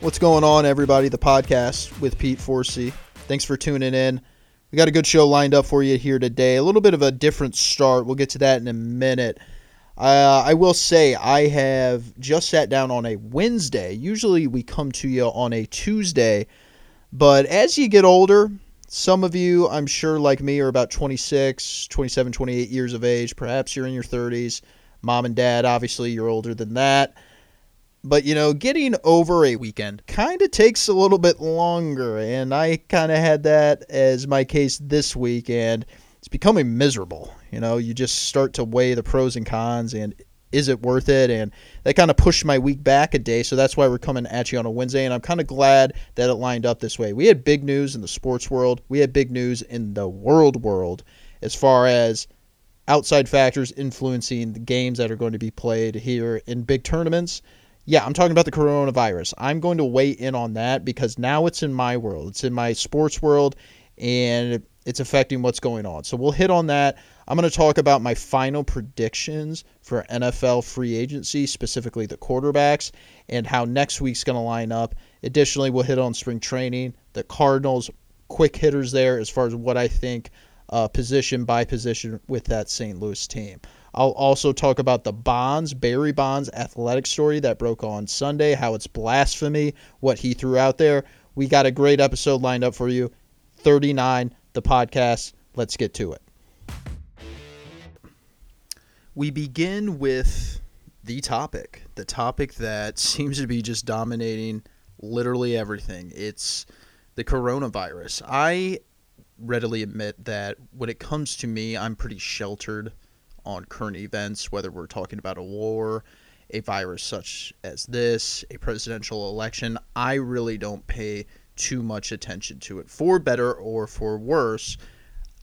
What's going on, everybody? The podcast with Pete Forsey. Thanks for tuning in. We got a good show lined up for you here today. A little bit of a different start. We'll get to that in a minute. Uh, I will say I have just sat down on a Wednesday. Usually we come to you on a Tuesday, but as you get older, some of you, I'm sure, like me, are about 26, 27, 28 years of age. Perhaps you're in your 30s. Mom and dad, obviously, you're older than that. But, you know, getting over a weekend kind of takes a little bit longer. And I kind of had that as my case this week. And it's becoming miserable. You know, you just start to weigh the pros and cons and is it worth it? And that kind of pushed my week back a day. So that's why we're coming at you on a Wednesday. And I'm kind of glad that it lined up this way. We had big news in the sports world, we had big news in the world world as far as outside factors influencing the games that are going to be played here in big tournaments. Yeah, I'm talking about the coronavirus. I'm going to weigh in on that because now it's in my world. It's in my sports world and it's affecting what's going on. So we'll hit on that. I'm going to talk about my final predictions for NFL free agency, specifically the quarterbacks, and how next week's going to line up. Additionally, we'll hit on spring training, the Cardinals, quick hitters there as far as what I think uh, position by position with that St. Louis team. I'll also talk about the Bonds, Barry Bonds athletic story that broke on Sunday, how it's blasphemy, what he threw out there. We got a great episode lined up for you. 39, the podcast. Let's get to it. We begin with the topic, the topic that seems to be just dominating literally everything. It's the coronavirus. I readily admit that when it comes to me, I'm pretty sheltered on current events, whether we're talking about a war, a virus such as this, a presidential election. I really don't pay too much attention to it. For better or for worse,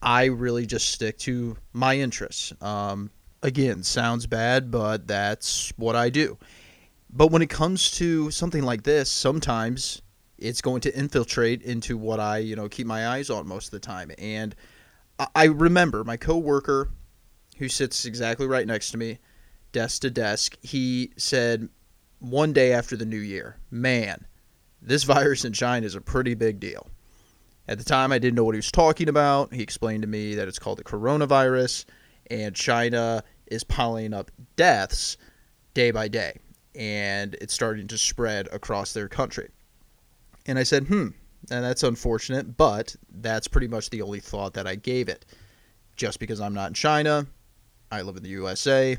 I really just stick to my interests. Um, again, sounds bad, but that's what I do. But when it comes to something like this, sometimes it's going to infiltrate into what I, you know, keep my eyes on most of the time. And I remember my coworker who sits exactly right next to me, desk to desk, he said one day after the new year, man, this virus in China is a pretty big deal. At the time, I didn't know what he was talking about. He explained to me that it's called the coronavirus, and China is piling up deaths day by day, and it's starting to spread across their country. And I said, hmm, and that's unfortunate, but that's pretty much the only thought that I gave it. Just because I'm not in China, I live in the USA,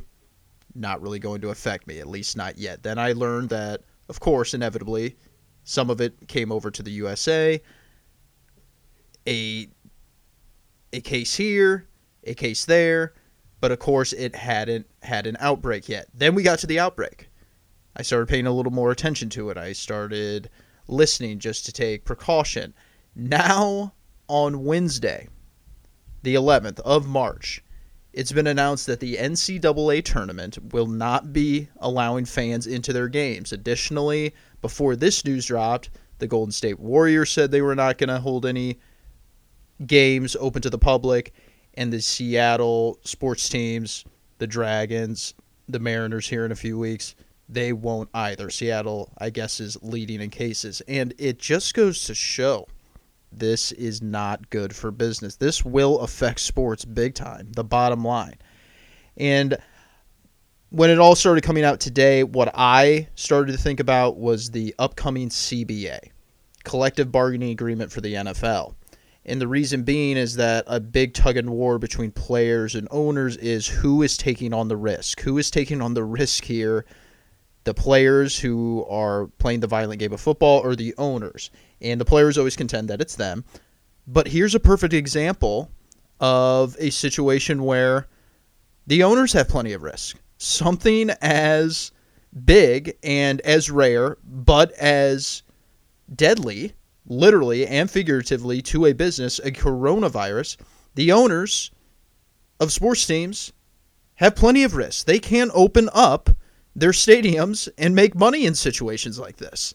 not really going to affect me, at least not yet. Then I learned that, of course, inevitably, some of it came over to the USA. A a case here, a case there, but of course it hadn't had an outbreak yet. Then we got to the outbreak. I started paying a little more attention to it. I started listening just to take precaution. Now on Wednesday, the 11th of March, it's been announced that the NCAA tournament will not be allowing fans into their games. Additionally, before this news dropped, the Golden State Warriors said they were not going to hold any games open to the public, and the Seattle sports teams, the Dragons, the Mariners here in a few weeks, they won't either. Seattle, I guess, is leading in cases. And it just goes to show this is not good for business. This will affect sports big time, the bottom line. And when it all started coming out today, what I started to think about was the upcoming CBA, collective bargaining agreement for the NFL. And the reason being is that a big tug and war between players and owners is who is taking on the risk. Who is taking on the risk here? The players who are playing the violent game of football or the owners? And the players always contend that it's them. But here's a perfect example of a situation where the owners have plenty of risk. Something as big and as rare, but as deadly literally and figuratively to a business, a coronavirus, the owners of sports teams have plenty of risk. They can't open up their stadiums and make money in situations like this.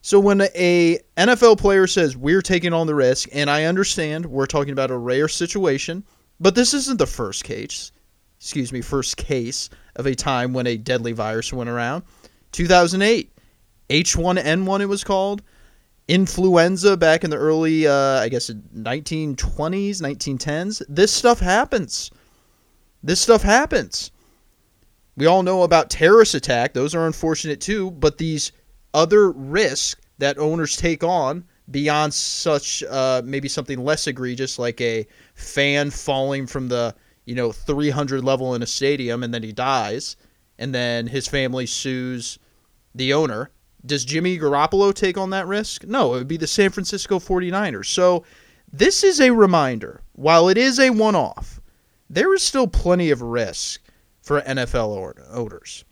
So when a NFL player says we're taking on the risk, and I understand we're talking about a rare situation, but this isn't the first case, excuse me, first case of a time when a deadly virus went around. 2008, H1N1 it was called, influenza back in the early, uh, I guess, 1920s, 1910s. This stuff happens. This stuff happens. We all know about terrorist attack; those are unfortunate too. But these other risks that owners take on beyond such uh, maybe something less egregious like a fan falling from the you know 300 level in a stadium and then he dies and then his family sues the owner does jimmy garoppolo take on that risk? No it would be the san francisco 49ers so this is a reminder. While it is a one-off there is still plenty of risk for nfl owners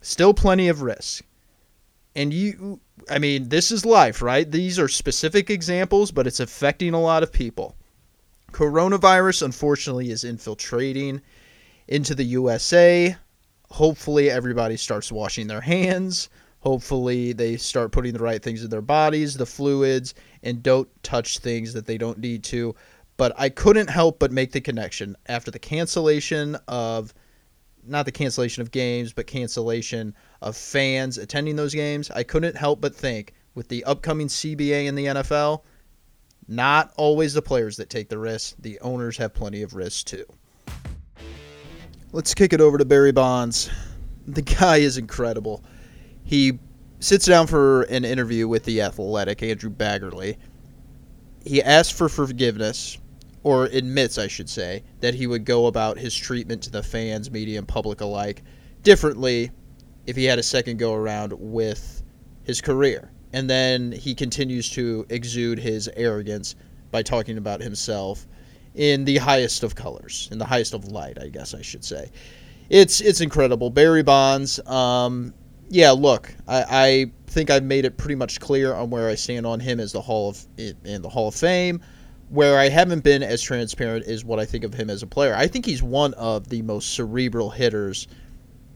still plenty of risk and you I mean, this is life, right? These are specific examples, but it's affecting a lot of people. Coronavirus, unfortunately, is infiltrating into the USA. Hopefully, everybody starts washing their hands. Hopefully, they start putting the right things in their bodies, the fluids, and don't touch things that they don't need to. But I couldn't help but make the connection after the cancellation of not the cancellation of games, but cancellation of fans attending those games, I couldn't help but think with the upcoming CBA in the NFL, not always the players that take the risk. The owners have plenty of risk too. Let's kick it over to Barry Bonds. The guy is incredible. He sits down for an interview with the athletic, Andrew Baggarly. He asks for forgiveness or admits, I should say, that he would go about his treatment to the fans, media, and public alike differently if he had a second go around with his career. And then he continues to exude his arrogance by talking about himself in the highest of colors, in the highest of light, I guess I should say. It's it's incredible. Barry Bonds, um, yeah, look, I, I think I've made it pretty much clear on where I stand on him as the Hall of in the Hall of Fame. Where I haven't been as transparent is what I think of him as a player. I think he's one of the most cerebral hitters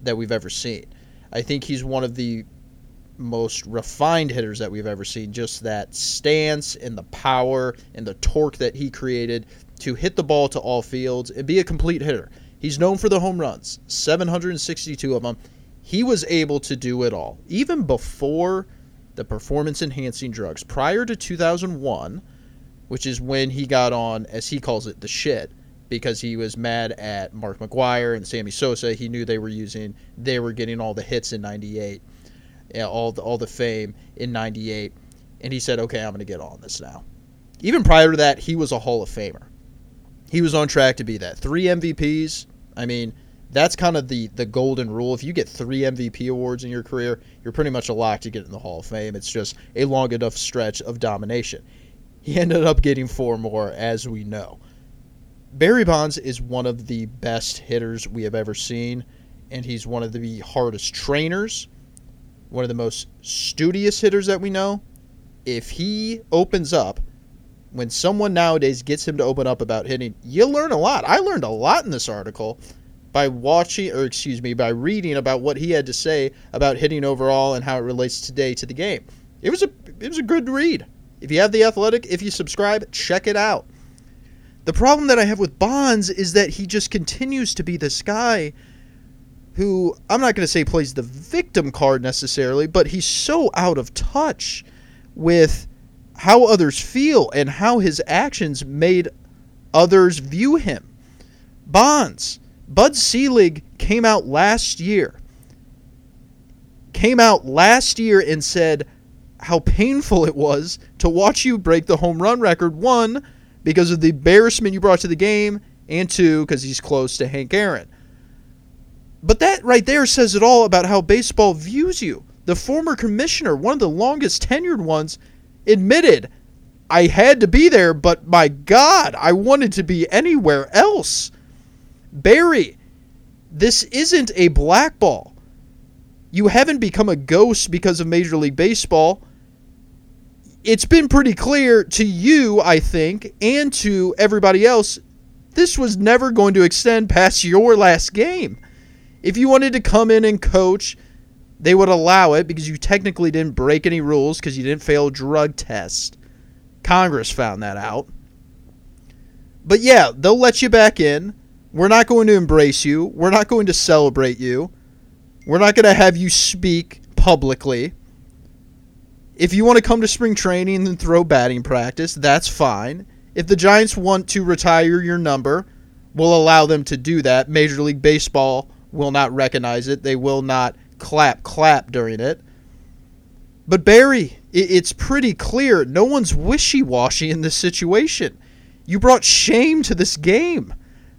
that we've ever seen. I think he's one of the most refined hitters that we've ever seen. Just that stance and the power and the torque that he created to hit the ball to all fields and be a complete hitter. He's known for the home runs, 762 of them. He was able to do it all. Even before the performance enhancing drugs, prior to 2001, which is when he got on, as he calls it, the shit, because he was mad at Mark McGwire and Sammy Sosa. He knew they were using, they were getting all the hits in '98, all the all the fame in '98, and he said, "Okay, I'm going to get on this now." Even prior to that, he was a Hall of Famer. He was on track to be that. Three MVPs. I mean, that's kind of the the golden rule. If you get three MVP awards in your career, you're pretty much a lock to get in the Hall of Fame. It's just a long enough stretch of domination. He ended up getting four more, as we know. Barry Bonds is one of the best hitters we have ever seen, and he's one of the hardest trainers, one of the most studious hitters that we know. If he opens up, when someone nowadays gets him to open up about hitting, you learn a lot. I learned a lot in this article by watching, or excuse me, by reading about what he had to say about hitting overall and how it relates today to the game. It was a it was a good read. If you have the Athletic, if you subscribe, check it out. The problem that I have with Bonds is that he just continues to be this guy who I'm not going to say plays the victim card necessarily, but he's so out of touch with how others feel and how his actions made others view him. Bonds, Bud Selig came out last year. Came out last year and said how painful it was to watch you break the home run record. One, because of the embarrassment you brought to the game, and two, because he's close to Hank Aaron. But that right there says it all about how baseball views you. The former commissioner, one of the longest tenured ones, admitted, I had to be there, but my God, I wanted to be anywhere else. Barry, this isn't a blackball. You haven't become a ghost because of Major League Baseball it's been pretty clear to you, I think, and to everybody else, this was never going to extend past your last game. If you wanted to come in and coach, they would allow it because you technically didn't break any rules because you didn't fail drug test. Congress found that out. But yeah, they'll let you back in. We're not going to embrace you. We're not going to celebrate you. We're not going to have you speak publicly If you want to come to spring training and throw batting practice, that's fine. If the Giants want to retire your number, we'll allow them to do that. Major League Baseball will not recognize it. They will not clap clap during it. But Barry, it's pretty clear no one's wishy-washy in this situation. You brought shame to this game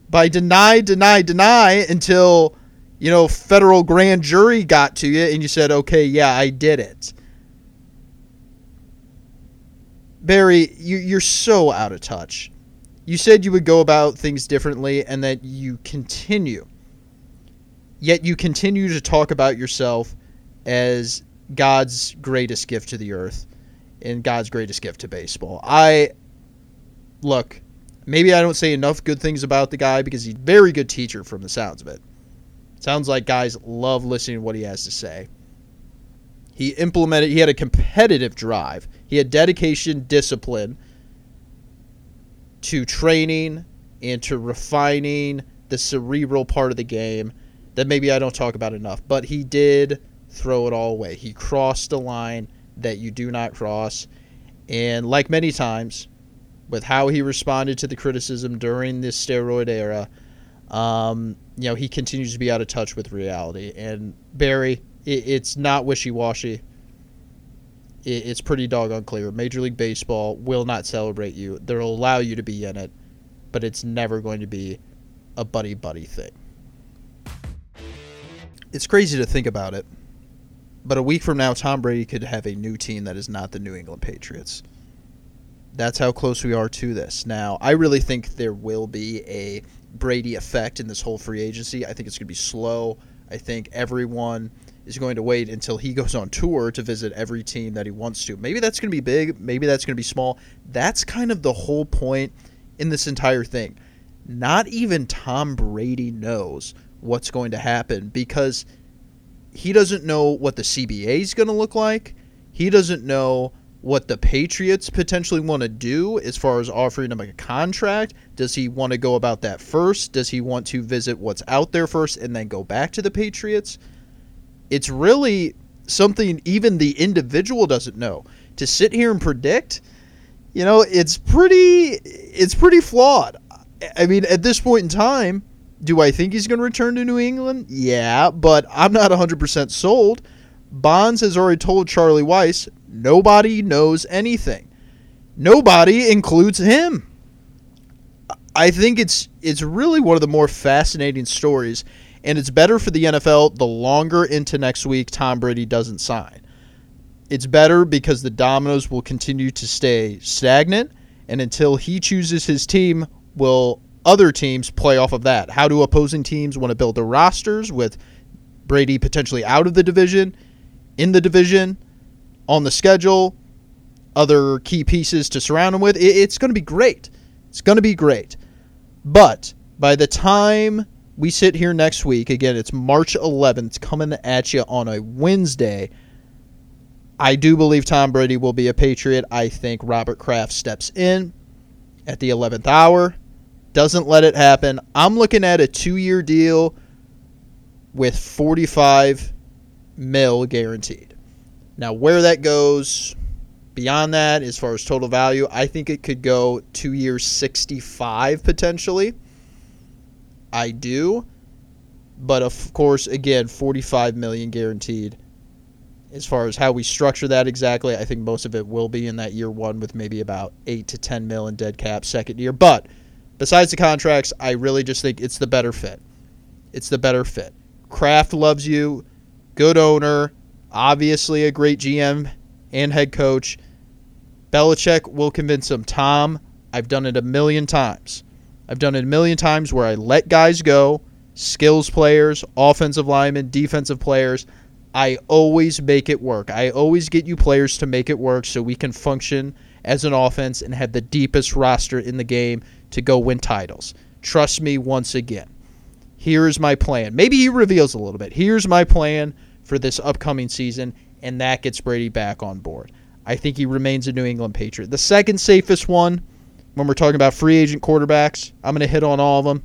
by deny, deny, deny until you know federal grand jury got to you and you said, "Okay, yeah, I did it." Barry, you, you're so out of touch. You said you would go about things differently and that you continue. Yet you continue to talk about yourself as God's greatest gift to the earth and God's greatest gift to baseball. I look, maybe I don't say enough good things about the guy because he's a very good teacher from the sounds of it. Sounds like guys love listening to what he has to say. He implemented, he had a competitive drive, he had dedication, discipline to training and to refining the cerebral part of the game that maybe I don't talk about enough. But he did throw it all away. He crossed a line that you do not cross. And like many times, with how he responded to the criticism during this steroid era, um, you know, he continues to be out of touch with reality. And Barry, it, it's not wishy washy. It, it's pretty doggone clear. Major League Baseball will not celebrate you. They'll allow you to be in it, but it's never going to be a buddy buddy thing. It's crazy to think about it, but a week from now, Tom Brady could have a new team that is not the New England Patriots. That's how close we are to this. Now, I really think there will be a Brady effect in this whole free agency. I think it's going to be slow. I think everyone is going to wait until he goes on tour to visit every team that he wants to. Maybe that's going to be big, maybe that's going to be small. That's kind of the whole point in this entire thing. Not even Tom Brady knows what's going to happen because he doesn't know what the CBA is going to look like. He doesn't know what the Patriots potentially want to do as far as offering him a contract. Does he want to go about that first? Does he want to visit what's out there first and then go back to the Patriots? It's really something even the individual doesn't know. To sit here and predict, you know, it's pretty it's pretty flawed. I mean, at this point in time, do I think he's going to return to New England? Yeah, but I'm not 100% sold. Bonds has already told Charlie Weis nobody knows anything. Nobody includes him. I think it's it's really one of the more fascinating stories, and it's better for the NFL the longer into next week Tom Brady doesn't sign. It's better because the dominoes will continue to stay stagnant, and until he chooses his team, will other teams play off of that? How do opposing teams want to build their rosters with Brady potentially out of the division, in the division, on the schedule, other key pieces to surround him with? It's going to be great. It's going to be great. But by the time we sit here next week, again, it's March 11th, coming at you on a Wednesday. I do believe Tom Brady will be a Patriot. I think Robert Kraft steps in at the 11th hour doesn't let it happen. I'm looking at a two year deal with 45 mil guaranteed. Now, where that goes beyond that, as far as total value, I think it could go two years 65 potentially. I do. But of course, again, 45 million guaranteed. As far as how we structure that exactly, I think most of it will be in that year one with maybe about 8 to 10 mil in dead cap second year. But besides the contracts, I really just think it's the better fit. It's the better fit. Kraft loves you, good owner, obviously a great GM and head coach. Belichick will convince him. Tom, I've done it a million times. I've done it a million times where I let guys go, skills players, offensive linemen, defensive players. I always make it work. I always get you players to make it work so we can function as an offense and have the deepest roster in the game to go win titles. Trust me once again. Here's my plan. Maybe he reveals a little bit. Here's my plan for this upcoming season, and that gets Brady back on board. I think he remains a New England Patriot. The second safest one, when we're talking about free agent quarterbacks, I'm going to hit on all of them.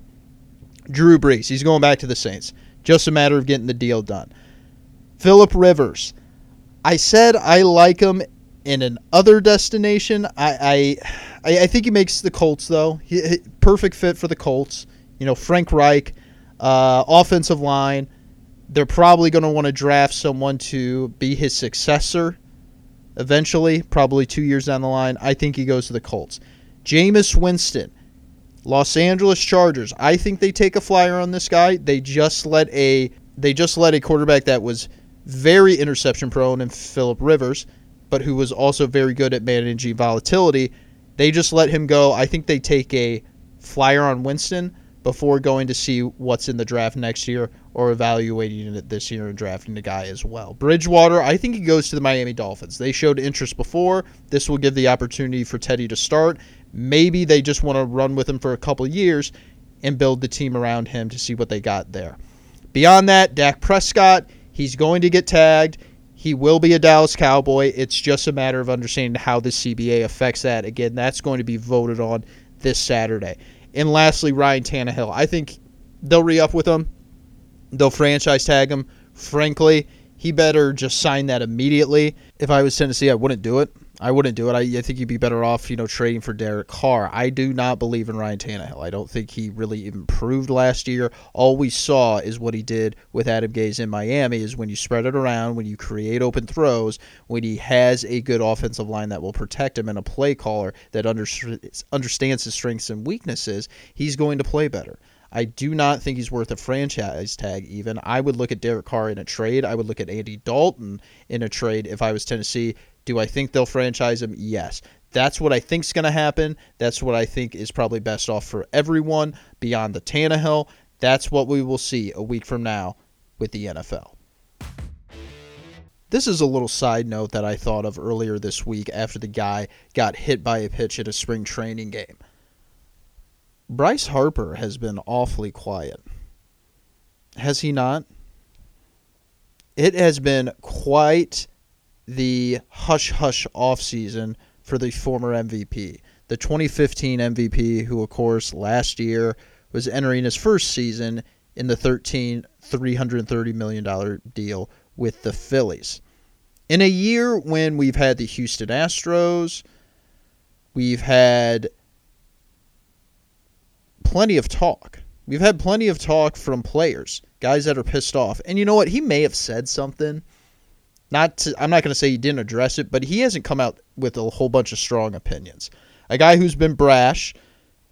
Drew Brees. He's going back to the Saints. Just a matter of getting the deal done. Philip Rivers. I said I like him in an other destination, I, I I think he makes the Colts though. He, he- perfect fit for the Colts. You know, Frank Reich, uh, offensive line. They're probably going to want to draft someone to be his successor eventually, probably two years down the line. I think he goes to the Colts. Jameis Winston, Los Angeles Chargers. I think they take a flyer on this guy. They just let a they just let a quarterback that was very interception prone in Philip Rivers, but who was also very good at managing volatility. They just let him go. I think they take a flyer on Winston before going to see what's in the draft next year or evaluating it this year and drafting the guy as well. Bridgewater, I think he goes to the Miami Dolphins. They showed interest before. This will give the opportunity for Teddy to start. Maybe they just want to run with him for a couple years and build the team around him to see what they got there. Beyond that, Dak Prescott, he's going to get tagged. He will be a Dallas Cowboy. It's just a matter of understanding how the CBA affects that. Again, that's going to be voted on this Saturday. And lastly, Ryan Tannehill. I think they'll re up with him. They'll franchise tag him. Frankly, he better just sign that immediately. If I was Tennessee, I wouldn't do it. I wouldn't do it. I, I think you'd be better off, you know, trading for Derek Carr. I do not believe in Ryan Tannehill. I don't think he really improved last year. All we saw is what he did with Adam Gase in Miami. Is when you spread it around, when you create open throws, when he has a good offensive line that will protect him and a play caller that under, understands his strengths and weaknesses, he's going to play better. I do not think he's worth a franchise tag even. I would look at Derek Carr in a trade. I would look at Andy Dalton in a trade if I was Tennessee. Do I think they'll franchise him? Yes. That's what I think's going to happen. That's what I think is probably best off for everyone beyond the Tannehill. That's what we will see a week from now with the NFL. This is a little side note that I thought of earlier this week after the guy got hit by a pitch at a spring training game. Bryce Harper has been awfully quiet. Has he not? It has been quite the hush hush off season for the former MVP. The 2015 MVP, who, of course, last year was entering his first season in the 13 $330 million deal with the Phillies. In a year when we've had the Houston Astros, we've had plenty of talk. We've had plenty of talk from players, guys that are pissed off. And you know what? He may have said something. Not to, I'm not going to say he didn't address it, but he hasn't come out with a whole bunch of strong opinions. A guy who's been brash,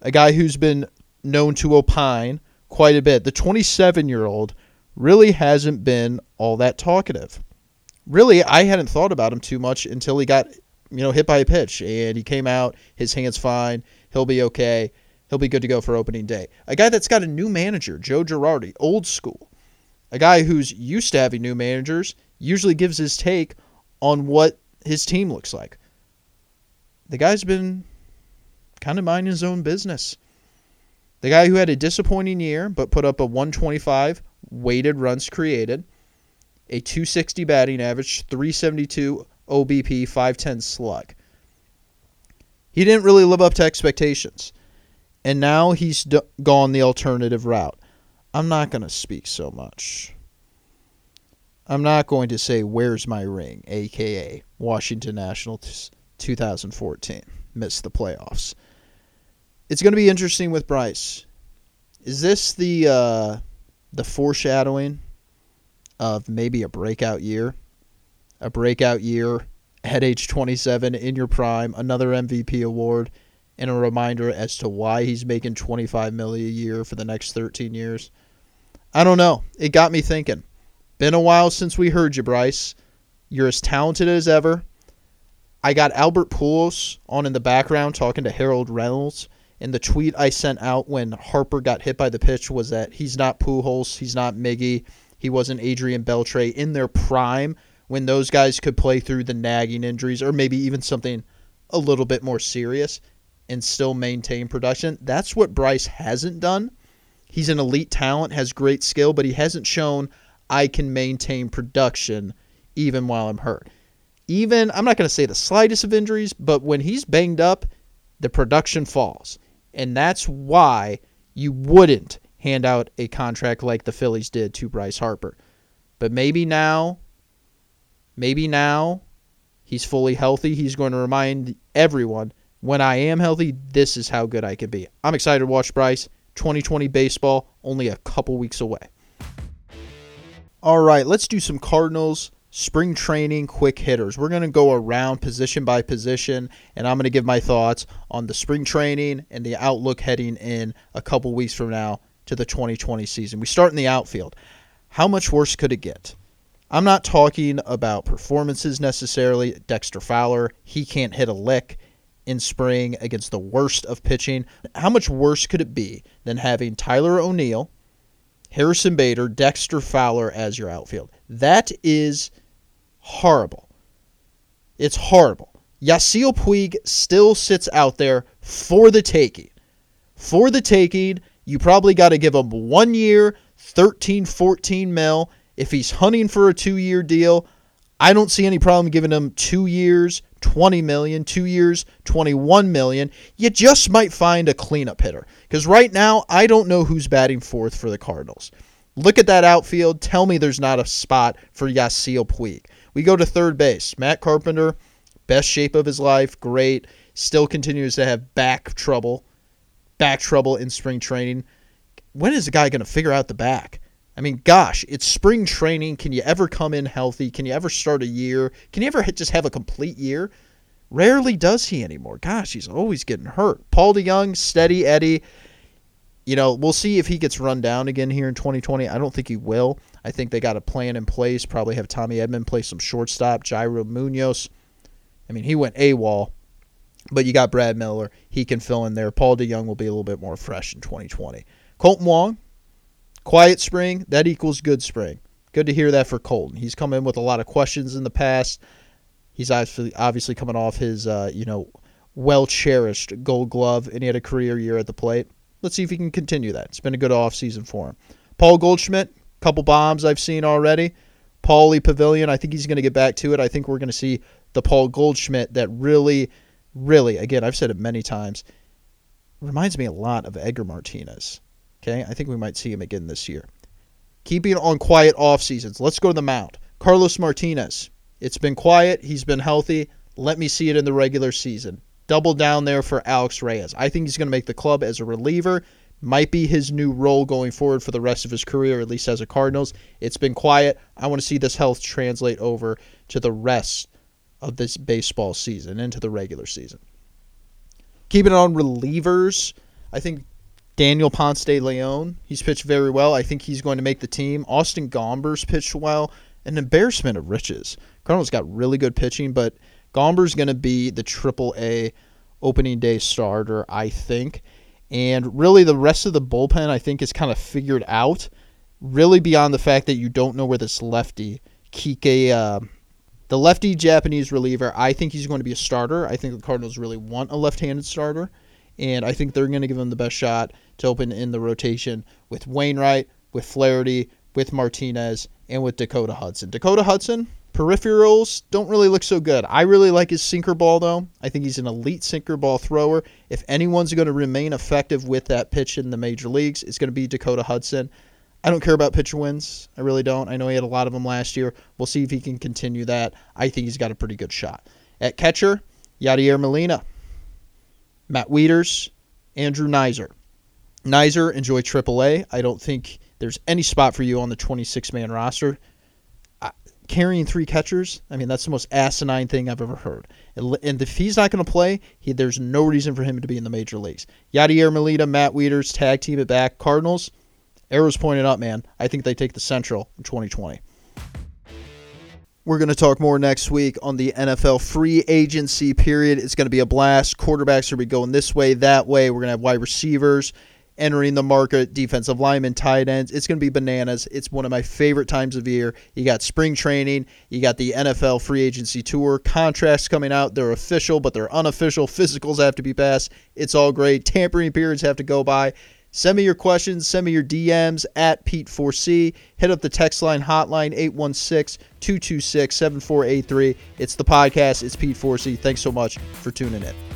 a guy who's been known to opine quite a bit. The 27 year old really hasn't been all that talkative. Really, I hadn't thought about him too much until he got, you know, hit by a pitch and he came out. His hand's fine. He'll be okay. He'll be good to go for opening day. A guy that's got a new manager, Joe Girardi, old school. A guy who's used to having new managers usually gives his take on what his team looks like. The guy's been kind of minding his own business. The guy who had a disappointing year but put up a 125 weighted runs created, a 260 batting average, 372 OBP, 510 slug. He didn't really live up to expectations. And now he's d- gone the alternative route. I'm not going to speak so much. I'm not going to say, Where's my ring? aka Washington Nationals 2014. Missed the playoffs. It's going to be interesting with Bryce. Is this the uh, the foreshadowing of maybe a breakout year? A breakout year at age 27 in your prime, another MVP award, and a reminder as to why he's making 25 million a year for the next 13 years. I don't know. It got me thinking. Been a while since we heard you, Bryce. You're as talented as ever. I got Albert Pujols on in the background talking to Harold Reynolds, and the tweet I sent out when Harper got hit by the pitch was that he's not Pujols, he's not Miggy, he wasn't Adrian Beltre in their prime when those guys could play through the nagging injuries or maybe even something a little bit more serious and still maintain production. That's what Bryce hasn't done. He's an elite talent, has great skill, but he hasn't shown I can maintain production even while I'm hurt. Even, I'm not going to say the slightest of injuries, but when he's banged up, the production falls. And that's why you wouldn't hand out a contract like the Phillies did to Bryce Harper. But maybe now, maybe now, He's fully healthy. He's going to remind everyone when I am healthy, this is how good I can be. I'm excited to watch Bryce. 2020 baseball, only a couple weeks away. All right, let's do some Cardinals spring training quick hitters. We're going to go around position by position, and I'm going to give my thoughts on the spring training and the outlook heading in a couple weeks from now to the 2020 season. We start in the outfield. How much worse could it get? I'm not talking about performances necessarily. Dexter Fowler, he can't hit a lick in spring against the worst of pitching. How much worse could it be than having Tyler O'Neill, Harrison Bader, Dexter Fowler as your outfield? That is horrible. It's horrible. Yasiel Puig still sits out there for the taking. For the taking, you probably got to give him one year, 13, 14 mil. If he's hunting for a two year deal, I don't see any problem giving him two years, 20 million, two years, 21 million. You just might find a cleanup hitter. Because right now, I don't know who's batting fourth for the Cardinals. Look at that outfield. Tell me there's not a spot for Yasiel Puig. We go to third base. Matt Carpenter, best shape of his life, great. Still continues to have back trouble, back trouble in spring training. When is the guy going to figure out the back? I mean, gosh, it's spring training. Can you ever come in healthy? Can you ever start a year? Can you ever just have a complete year? Rarely does he anymore. Gosh, he's always getting hurt. Paul DeJong, steady Eddie. You know, we'll see if he gets run down again here in 2020. I don't think he will. I think they got a plan in place. Probably have Tommy Edman play some shortstop. Yairo Munoz. I mean, he went AWOL, but you got Brad Miller. He can fill in there. Paul DeJong will be a little bit more fresh in 2020. Kolten Wong, quiet spring. That equals good spring. Good to hear that for Kolten. He's come in with a lot of questions in the past. He's obviously obviously coming off his uh, you know well cherished Gold Glove, and he had a career year at the plate. Let's see if he can continue that. It's been a good offseason for him. Paul Goldschmidt, couple bombs I've seen already. Paulie Pavilion, I think he's going to get back to it. I think we're going to see the Paul Goldschmidt that really, really, again, I've said it many times, reminds me a lot of Edgar Martinez. Okay, I think we might see him again this year. Keeping on quiet off seasons. Let's go to the mound. Carlos Martinez. It's been quiet. He's been healthy. Let me see it in the regular season. Double down there for Alex Reyes. I think he's going to make the club as a reliever. Might be his new role going forward for the rest of his career, at least as a Cardinals. It's been quiet. I want to see this health translate over to the rest of this baseball season, into the regular season. Keeping it on relievers, I think Daniel Ponce de Leon, he's pitched very well. I think he's going to make the team. Austin Gomber's pitched well. An embarrassment of riches. Cardinals got really good pitching, but Gomber's going to be the triple A opening day starter, I think. And really, the rest of the bullpen, I think, is kind of figured out. Really, beyond the fact that you don't know where this lefty, Kike, uh, the lefty Japanese reliever, I think he's going to be a starter. I think the Cardinals really want a left handed starter. And I think they're going to give him the best shot to open in the rotation with Wainwright, with Flaherty, with Martinez, and with Dakota Hudson. Dakota Hudson, Peripherals don't really look so good. I really like his sinker ball, though. I think he's an elite sinker ball thrower. If anyone's going to remain effective with that pitch in the major leagues, it's going to be Dakota Hudson. I don't care about pitcher wins. I really don't. I know he had a lot of them last year. We'll see if he can continue that. I think he's got a pretty good shot. At catcher, Yadier Molina, Matt Wieters, Andrew Knizner. Knizner, enjoy AAA. I don't think there's any spot for you on the 26 man roster carrying three catchers, I mean, that's the most asinine thing I've ever heard. And if he's not going to play, he, there's no reason for him to be in the major leagues. Yadier Molina, Matt Wieters, tag team it back. Cardinals, arrows pointed up, man. I think they take the Central in 2020. We're going to talk more next week on the NFL free agency period. It's going to be a blast. Quarterbacks are going to be going this way, that way. We're going to have wide receivers entering the market, defensive linemen, tight ends. It's going to be bananas. It's one of my favorite times of year. You got spring training, you got the NFL free agency tour, contracts coming out. They're official, but they're unofficial. Physicals have to be passed. It's all great. Tampering periods have to go by. Send me your questions. Send me your DMs at Pete4C. Hit up the text line hotline 816 226 7483. It's the podcast. It's Pete4C. Thanks so much for tuning in.